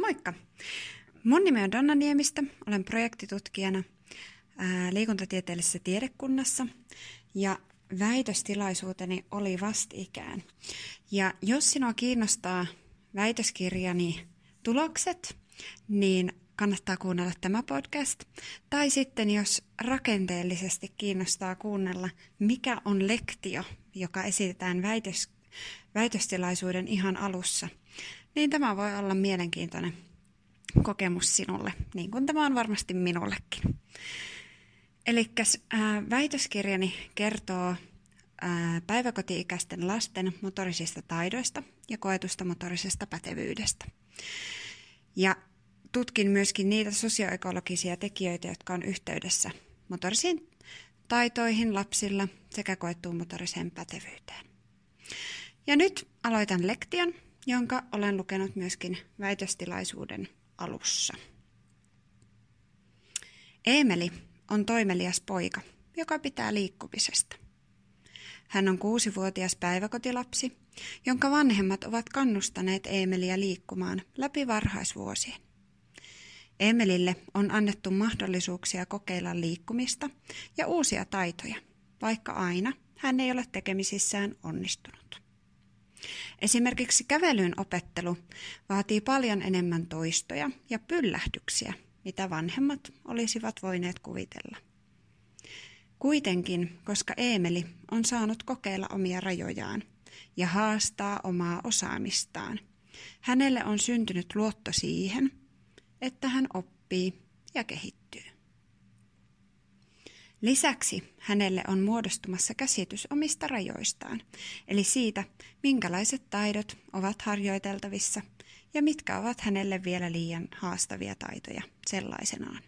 Moikka! Mun nimi on Donna Niemistä, olen projektitutkijana ää, liikuntatieteellisessä tiedekunnassa ja väitöstilaisuuteni oli vastikään. Ja jos sinua kiinnostaa väitöskirjani tulokset, niin kannattaa kuunnella tämä podcast. Tai sitten jos rakenteellisesti kiinnostaa kuunnella, mikä on lektio, joka esitetään väitös, väitöstilaisuuden ihan alussa, niin tämä voi olla mielenkiintoinen kokemus sinulle, niin kuin tämä on varmasti minullekin. Eli väitöskirjani kertoo ää, päiväkoti-ikäisten lasten motorisista taidoista ja koetusta motorisesta pätevyydestä. Ja tutkin myöskin niitä sosioekologisia tekijöitä, jotka on yhteydessä motorisiin taitoihin lapsilla sekä koettuun motoriseen pätevyyteen. Ja nyt aloitan lektion, jonka olen lukenut myöskin väitöstilaisuuden alussa. Emeli on toimelias poika, joka pitää liikkumisesta. Hän on kuusivuotias päiväkotilapsi, jonka vanhemmat ovat kannustaneet Emeliä liikkumaan läpi varhaisvuosien. Emelille on annettu mahdollisuuksia kokeilla liikkumista ja uusia taitoja, vaikka aina hän ei ole tekemisissään onnistunut. Esimerkiksi kävelyn opettelu vaatii paljon enemmän toistoja ja pyllähdyksiä, mitä vanhemmat olisivat voineet kuvitella. Kuitenkin, koska Eemeli on saanut kokeilla omia rajojaan ja haastaa omaa osaamistaan, hänelle on syntynyt luotto siihen, että hän oppii ja kehittyy. Lisäksi hänelle on muodostumassa käsitys omista rajoistaan, eli siitä, minkälaiset taidot ovat harjoiteltavissa ja mitkä ovat hänelle vielä liian haastavia taitoja sellaisenaan.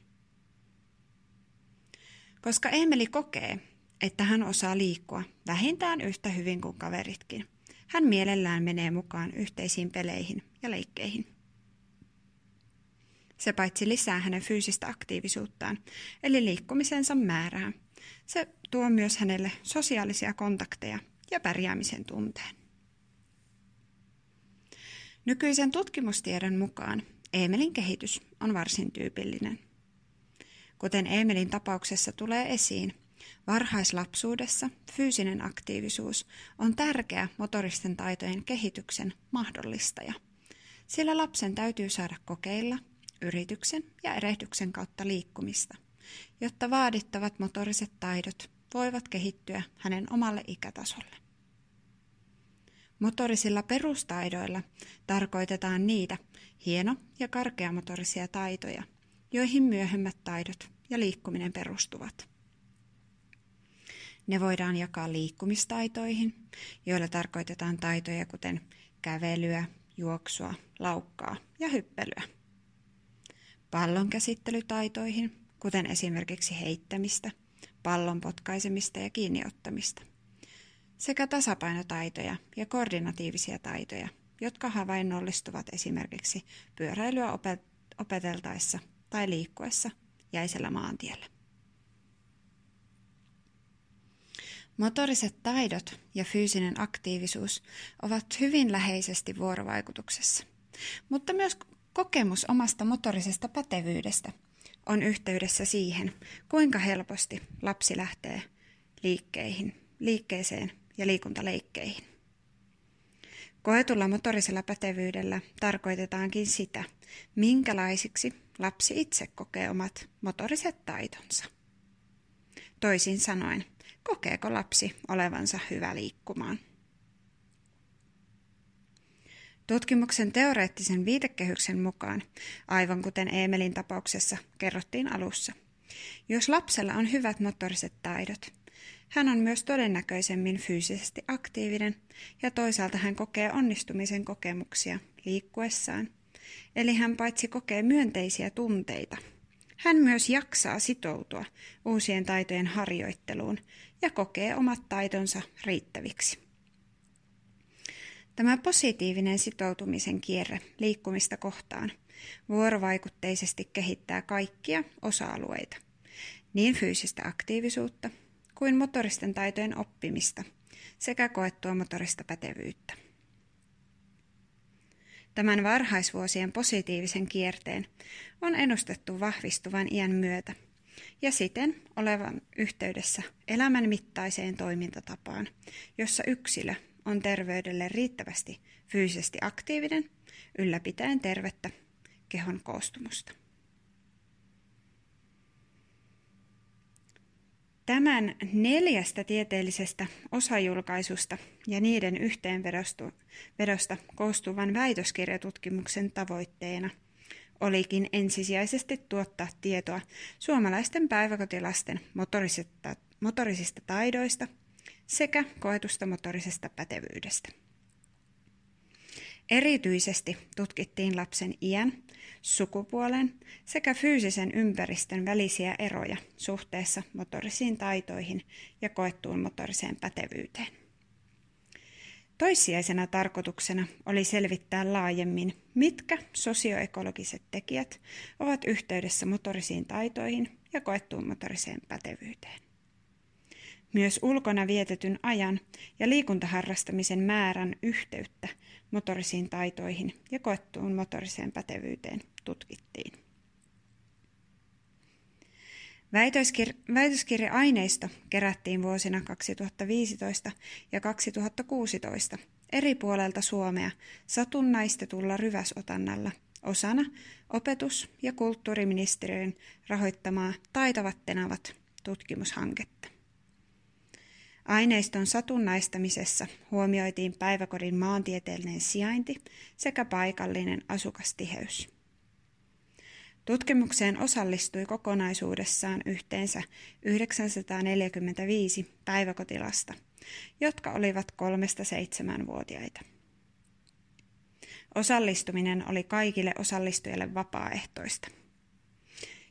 Koska Emeli kokee, että hän osaa liikkua vähintään yhtä hyvin kuin kaveritkin, hän mielellään menee mukaan yhteisiin peleihin ja leikkeihin. Se paitsi lisää hänen fyysistä aktiivisuuttaan, eli liikkumisensa määrää. Se tuo myös hänelle sosiaalisia kontakteja ja pärjäämisen tunteen. Nykyisen tutkimustiedon mukaan Emelin kehitys on varsin tyypillinen. Kuten Emelin tapauksessa tulee esiin, varhaislapsuudessa fyysinen aktiivisuus on tärkeä motoristen taitojen kehityksen mahdollistaja, sillä lapsen täytyy saada kokeilla yrityksen ja erehdyksen kautta liikkumista, jotta vaadittavat motoriset taidot voivat kehittyä hänen omalle ikätasolle. Motorisilla perustaidoilla tarkoitetaan niitä hieno- ja karkeamotorisia taitoja, joihin myöhemmät taidot ja liikkuminen perustuvat. Ne voidaan jakaa liikkumistaitoihin, joilla tarkoitetaan taitoja kuten kävelyä, juoksua, laukkaa ja hyppelyä pallonkäsittelytaitoihin, kuten esimerkiksi heittämistä, pallon potkaisemista ja kiinniottamista, sekä tasapainotaitoja ja koordinatiivisia taitoja, jotka havainnollistuvat esimerkiksi pyöräilyä opeteltaessa tai liikkuessa jäisellä maantiellä. Motoriset taidot ja fyysinen aktiivisuus ovat hyvin läheisesti vuorovaikutuksessa, mutta myös Kokemus omasta motorisesta pätevyydestä on yhteydessä siihen, kuinka helposti lapsi lähtee liikkeihin, liikkeeseen ja liikuntaleikkeihin. Koetulla motorisella pätevyydellä tarkoitetaankin sitä, minkälaisiksi lapsi itse kokee omat motoriset taitonsa. Toisin sanoen, kokeeko lapsi olevansa hyvä liikkumaan. Tutkimuksen teoreettisen viitekehyksen mukaan, aivan kuten Emelin tapauksessa kerrottiin alussa, jos lapsella on hyvät motoriset taidot, hän on myös todennäköisemmin fyysisesti aktiivinen ja toisaalta hän kokee onnistumisen kokemuksia liikkuessaan. Eli hän paitsi kokee myönteisiä tunteita, hän myös jaksaa sitoutua uusien taitojen harjoitteluun ja kokee omat taitonsa riittäviksi. Tämä positiivinen sitoutumisen kierre liikkumista kohtaan vuorovaikutteisesti kehittää kaikkia osa-alueita, niin fyysistä aktiivisuutta kuin motoristen taitojen oppimista sekä koettua motorista pätevyyttä. tämän varhaisvuosien positiivisen kierteen on ennustettu vahvistuvan iän myötä ja siten olevan yhteydessä elämän mittaiseen toimintatapaan, jossa yksilö on terveydelle riittävästi fyysisesti aktiivinen, ylläpitäen tervettä kehon koostumusta. Tämän neljästä tieteellisestä osajulkaisusta ja niiden yhteenvedosta koostuvan väitöskirjatutkimuksen tavoitteena olikin ensisijaisesti tuottaa tietoa suomalaisten päiväkotilasten motorisista, motorisista taidoista sekä koetusta motorisesta pätevyydestä. Erityisesti tutkittiin lapsen iän, sukupuolen sekä fyysisen ympäristön välisiä eroja suhteessa motorisiin taitoihin ja koettuun motoriseen pätevyyteen. Toissijaisena tarkoituksena oli selvittää laajemmin, mitkä sosioekologiset tekijät ovat yhteydessä motorisiin taitoihin ja koettuun motoriseen pätevyyteen. Myös ulkona vietetyn ajan ja liikuntaharrastamisen määrän yhteyttä motorisiin taitoihin ja koettuun motoriseen pätevyyteen tutkittiin. Väitöskir- väitöskirja-aineisto kerättiin vuosina 2015 ja 2016 eri puolelta Suomea satunnaistetulla ryväsotannalla osana opetus- ja kulttuuriministeriön rahoittamaa Taitavat tenavat tutkimushanketta. Aineiston satunnaistamisessa huomioitiin päiväkodin maantieteellinen sijainti sekä paikallinen asukastiheys. Tutkimukseen osallistui kokonaisuudessaan yhteensä 945 päiväkotilasta, jotka olivat kolmesta seitsemänvuotiaita. Osallistuminen oli kaikille osallistujille vapaaehtoista.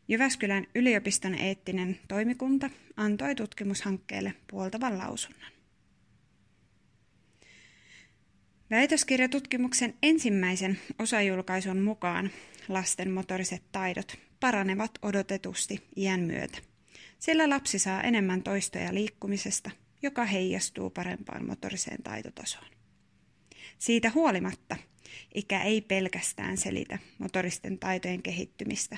Jyväskylän yliopiston eettinen toimikunta antoi tutkimushankkeelle puoltavan lausunnon. Väitöskirjatutkimuksen ensimmäisen osajulkaisun mukaan lasten motoriset taidot paranevat odotetusti iän myötä, sillä lapsi saa enemmän toistoja liikkumisesta, joka heijastuu parempaan motoriseen taitotasoon. Siitä huolimatta ikä ei pelkästään selitä motoristen taitojen kehittymistä,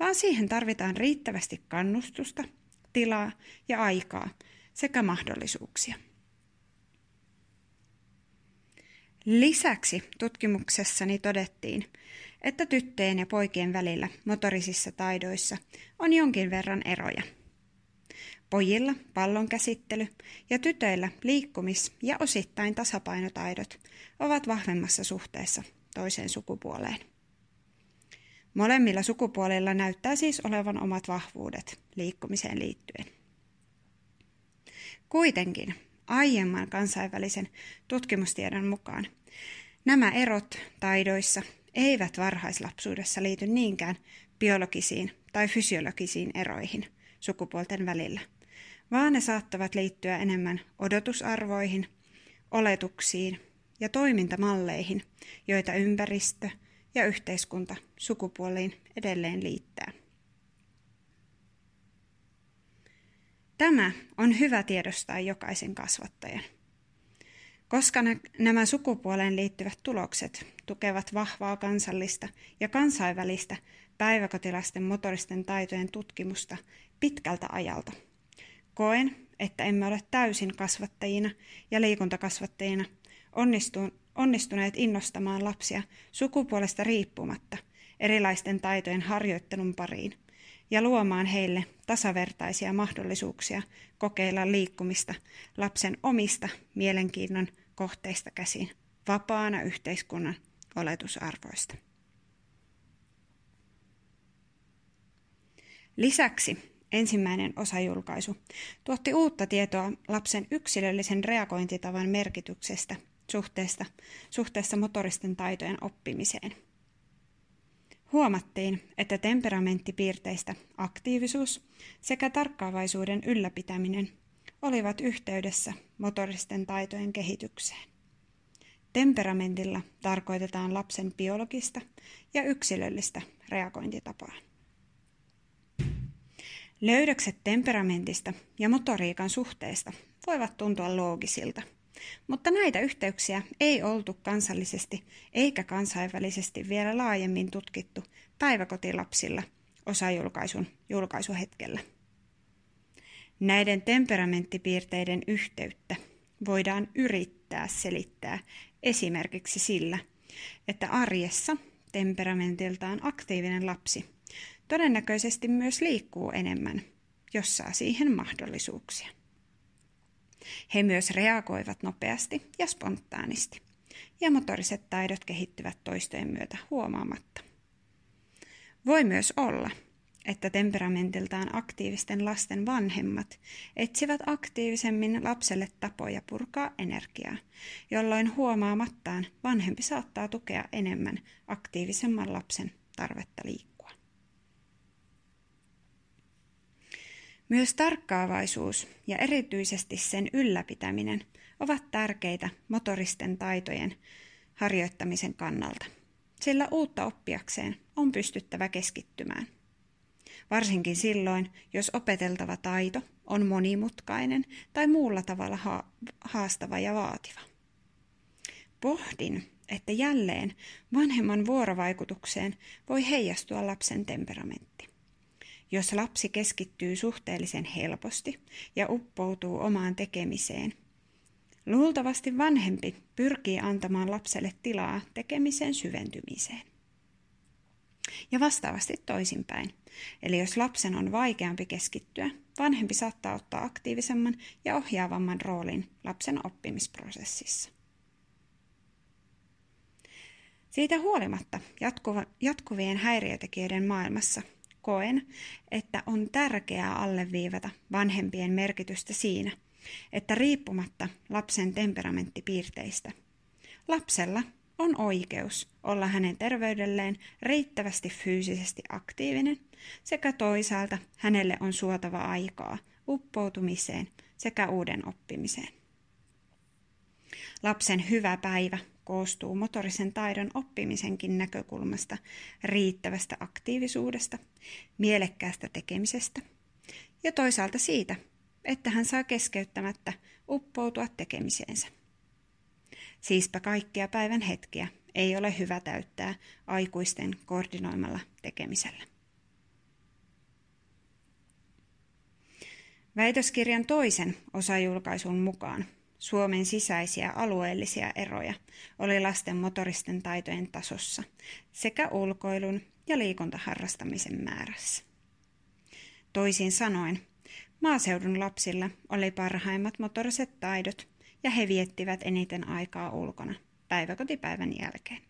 vaan siihen tarvitaan riittävästi kannustusta, tilaa ja aikaa sekä mahdollisuuksia. Lisäksi tutkimuksessani todettiin, että tyttöjen ja poikien välillä motorisissa taidoissa on jonkin verran eroja. Pojilla pallon käsittely ja tytöillä liikkumis- ja osittain tasapainotaidot ovat vahvemmassa suhteessa toiseen sukupuoleen. Molemmilla sukupuolilla näyttää siis olevan omat vahvuudet liikkumiseen liittyen. Kuitenkin aiemman kansainvälisen tutkimustiedon mukaan nämä erot taidoissa eivät varhaislapsuudessa liity niinkään biologisiin tai fysiologisiin eroihin sukupuolten välillä, vaan ne saattavat liittyä enemmän odotusarvoihin, oletuksiin ja toimintamalleihin, joita ympäristö ja yhteiskunta sukupuoliin edelleen liittää. Tämä on hyvä tiedostaa jokaisen kasvattajan. Koska nämä sukupuoleen liittyvät tulokset tukevat vahvaa kansallista ja kansainvälistä päiväkotilasten motoristen taitojen tutkimusta pitkältä ajalta. Koen, että emme ole täysin kasvattajina ja liikuntakasvattajina onnistuneet innostamaan lapsia sukupuolesta riippumatta erilaisten taitojen harjoittelun pariin ja luomaan heille tasavertaisia mahdollisuuksia kokeilla liikkumista lapsen omista mielenkiinnon kohteista käsin vapaana yhteiskunnan oletusarvoista. Lisäksi ensimmäinen osajulkaisu tuotti uutta tietoa lapsen yksilöllisen reagointitavan merkityksestä suhteesta, suhteessa motoristen taitojen oppimiseen. Huomattiin, että temperamenttipiirteistä aktiivisuus sekä tarkkaavaisuuden ylläpitäminen olivat yhteydessä motoristen taitojen kehitykseen. Temperamentilla tarkoitetaan lapsen biologista ja yksilöllistä reagointitapaa. Löydökset temperamentista ja motoriikan suhteesta voivat tuntua loogisilta, mutta näitä yhteyksiä ei oltu kansallisesti eikä kansainvälisesti vielä laajemmin tutkittu päiväkotilapsilla osajulkaisun julkaisuhetkellä. Näiden temperamenttipiirteiden yhteyttä voidaan yrittää selittää esimerkiksi sillä, että arjessa temperamentiltaan aktiivinen lapsi todennäköisesti myös liikkuu enemmän, jos saa siihen mahdollisuuksia. He myös reagoivat nopeasti ja spontaanisti, ja motoriset taidot kehittyvät toistojen myötä huomaamatta. Voi myös olla, että temperamentiltaan aktiivisten lasten vanhemmat etsivät aktiivisemmin lapselle tapoja purkaa energiaa, jolloin huomaamattaan vanhempi saattaa tukea enemmän aktiivisemman lapsen tarvetta liikkua. Myös tarkkaavaisuus ja erityisesti sen ylläpitäminen ovat tärkeitä motoristen taitojen harjoittamisen kannalta, sillä uutta oppiakseen on pystyttävä keskittymään – varsinkin silloin, jos opeteltava taito on monimutkainen tai muulla tavalla haastava ja vaativa. Pohdin, että jälleen vanhemman vuorovaikutukseen voi heijastua lapsen temperamentti. Jos lapsi keskittyy suhteellisen helposti ja uppoutuu omaan tekemiseen, luultavasti vanhempi pyrkii antamaan lapselle tilaa tekemisen syventymiseen. Ja vastaavasti toisinpäin. Eli jos lapsen on vaikeampi keskittyä, vanhempi saattaa ottaa aktiivisemman ja ohjaavamman roolin lapsen oppimisprosessissa. Siitä huolimatta jatkuvien häiriötekijöiden maailmassa koen, että on tärkeää alleviivata vanhempien merkitystä siinä, että riippumatta lapsen temperamenttipiirteistä, lapsella on oikeus olla hänen terveydelleen riittävästi fyysisesti aktiivinen sekä toisaalta hänelle on suotava aikaa uppoutumiseen sekä uuden oppimiseen. Lapsen hyvä päivä koostuu motorisen taidon oppimisenkin näkökulmasta riittävästä aktiivisuudesta, mielekkäästä tekemisestä ja toisaalta siitä, että hän saa keskeyttämättä uppoutua tekemiseensä. Siispä kaikkia päivän hetkiä ei ole hyvä täyttää aikuisten koordinoimalla tekemisellä. Väitöskirjan toisen osajulkaisun mukaan Suomen sisäisiä alueellisia eroja oli lasten motoristen taitojen tasossa sekä ulkoilun ja liikuntaharrastamisen määrässä. Toisin sanoen, maaseudun lapsilla oli parhaimmat motoriset taidot ja he viettivät eniten aikaa ulkona päiväkotipäivän jälkeen.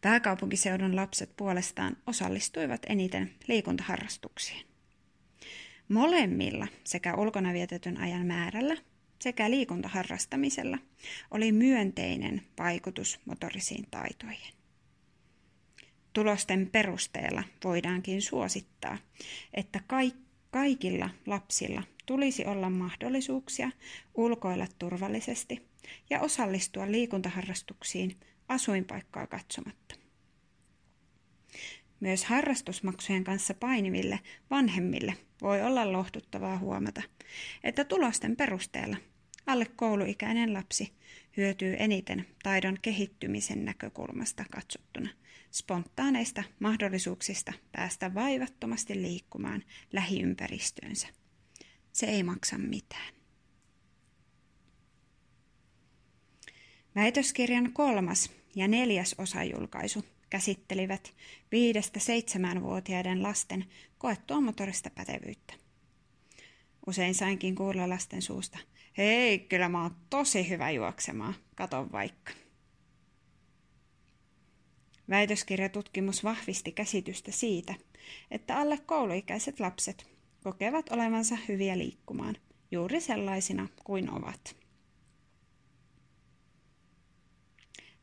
Pääkaupunkiseudun lapset puolestaan osallistuivat eniten liikuntaharrastuksiin. Molemmilla sekä ulkona vietetyn ajan määrällä sekä liikuntaharrastamisella oli myönteinen vaikutus motorisiin taitoihin. Tulosten perusteella voidaankin suosittaa, että kaikilla lapsilla tulisi olla mahdollisuuksia ulkoilla turvallisesti ja osallistua liikuntaharrastuksiin asuinpaikkaa katsomatta. Myös harrastusmaksujen kanssa painiville vanhemmille voi olla lohduttavaa huomata, että tulosten perusteella alle kouluikäinen lapsi hyötyy eniten taidon kehittymisen näkökulmasta katsottuna spontaaneista mahdollisuuksista päästä vaivattomasti liikkumaan lähiympäristöönsä. Se ei maksa mitään. Väitöskirjan kolmas ja neljäs osajulkaisu käsittelivät viidestä seitsemänvuotiaiden lasten koettua motorista pätevyyttä. Usein sainkin kuulla lasten suusta, hei, kyllä mä oon tosi hyvä juoksemaan, kato vaikka. Väitöskirjatutkimus vahvisti käsitystä siitä, että alle kouluikäiset lapset kokevat olevansa hyviä liikkumaan, juuri sellaisina kuin ovat.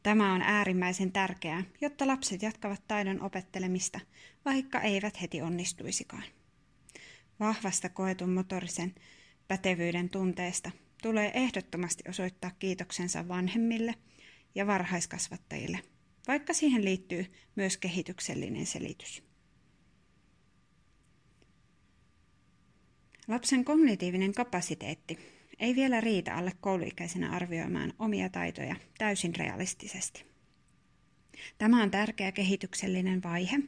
Tämä on äärimmäisen tärkeää, jotta lapset jatkavat taidon opettelemista, vaikka eivät heti onnistuisikaan. Vahvasta koetun motorisen pätevyyden tunteesta tulee ehdottomasti osoittaa kiitoksensa vanhemmille ja varhaiskasvattajille, vaikka siihen liittyy myös kehityksellinen selitys. Lapsen kognitiivinen kapasiteetti ei vielä riitä alle kouluikäisenä arvioimaan omia taitoja täysin realistisesti. Tämä on tärkeä kehityksellinen vaihe,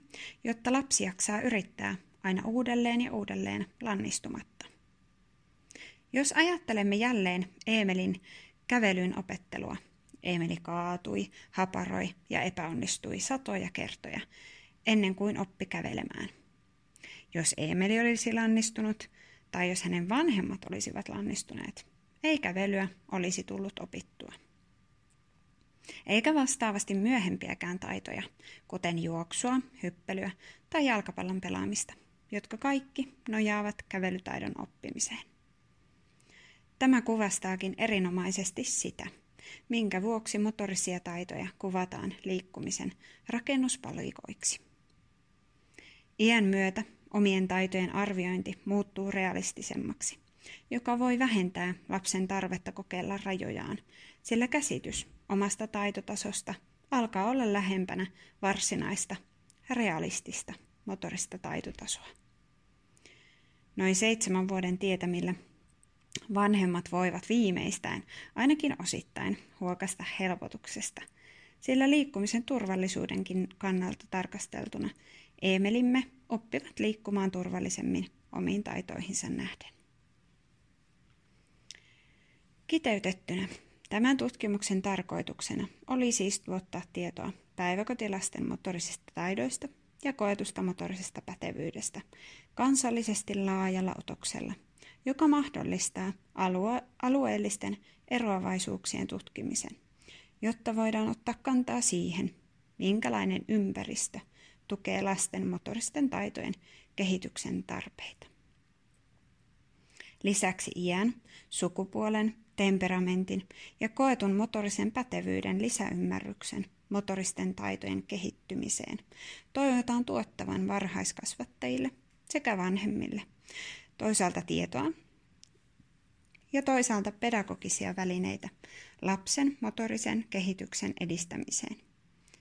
jotta lapsi jaksaa yrittää aina uudelleen ja uudelleen lannistumatta. Jos ajattelemme jälleen Emelin kävelyn opettelua, Emeli kaatui, haparoi ja epäonnistui satoja kertoja ennen kuin oppi kävelemään. Jos Emeli olisi lannistunut tai jos hänen vanhemmat olisivat lannistuneet, ei kävelyä olisi tullut opittua. Eikä vastaavasti myöhempiäkään taitoja, kuten juoksua, hyppelyä tai jalkapallon pelaamista, jotka kaikki nojaavat kävelytaidon oppimiseen. Tämä kuvastaakin erinomaisesti sitä, minkä vuoksi motorisia taitoja kuvataan liikkumisen rakennuspalikoiksi. Iän myötä omien taitojen arviointi muuttuu realistisemmaksi, joka voi vähentää lapsen tarvetta kokeilla rajojaan, sillä käsitys omasta taitotasosta alkaa olla lähempänä varsinaista, realistista motorista taitotasoa. Noin seitsemän vuoden tietämillä vanhemmat voivat viimeistään, ainakin osittain, huokasta helpotuksesta, sillä liikkumisen turvallisuudenkin kannalta tarkasteltuna Emelimme oppivat liikkumaan turvallisemmin omiin taitoihinsa nähden. Kiteytettynä Tämän tutkimuksen tarkoituksena oli siis tuottaa tietoa päiväkotilasten motorisista taidoista ja koetusta motorisesta pätevyydestä kansallisesti laajalla otoksella – joka mahdollistaa alue- alueellisten eroavaisuuksien tutkimisen, jotta voidaan ottaa kantaa siihen, minkälainen ympäristö tukee lasten motoristen taitojen kehityksen tarpeita. Lisäksi iän, sukupuolen, temperamentin ja koetun motorisen pätevyyden lisäymmärryksen motoristen taitojen kehittymiseen toivotaan tuottavan varhaiskasvattajille sekä vanhemmille toisaalta tietoa ja toisaalta pedagogisia välineitä lapsen motorisen kehityksen edistämiseen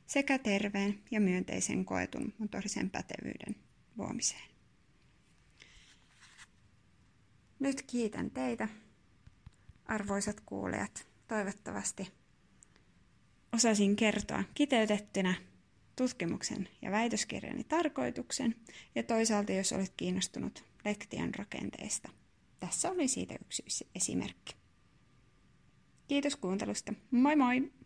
sekä terveen ja myönteisen koetun motorisen pätevyyden luomiseen. Nyt kiitän teitä, arvoisat kuulijat. Toivottavasti osasin kertoa kiteytettynä tutkimuksen ja väitöskirjani tarkoituksen ja toisaalta, jos olet kiinnostunut lektion rakenteesta. Tässä oli siitä yksi esimerkki. Kiitos kuuntelusta. Moi moi!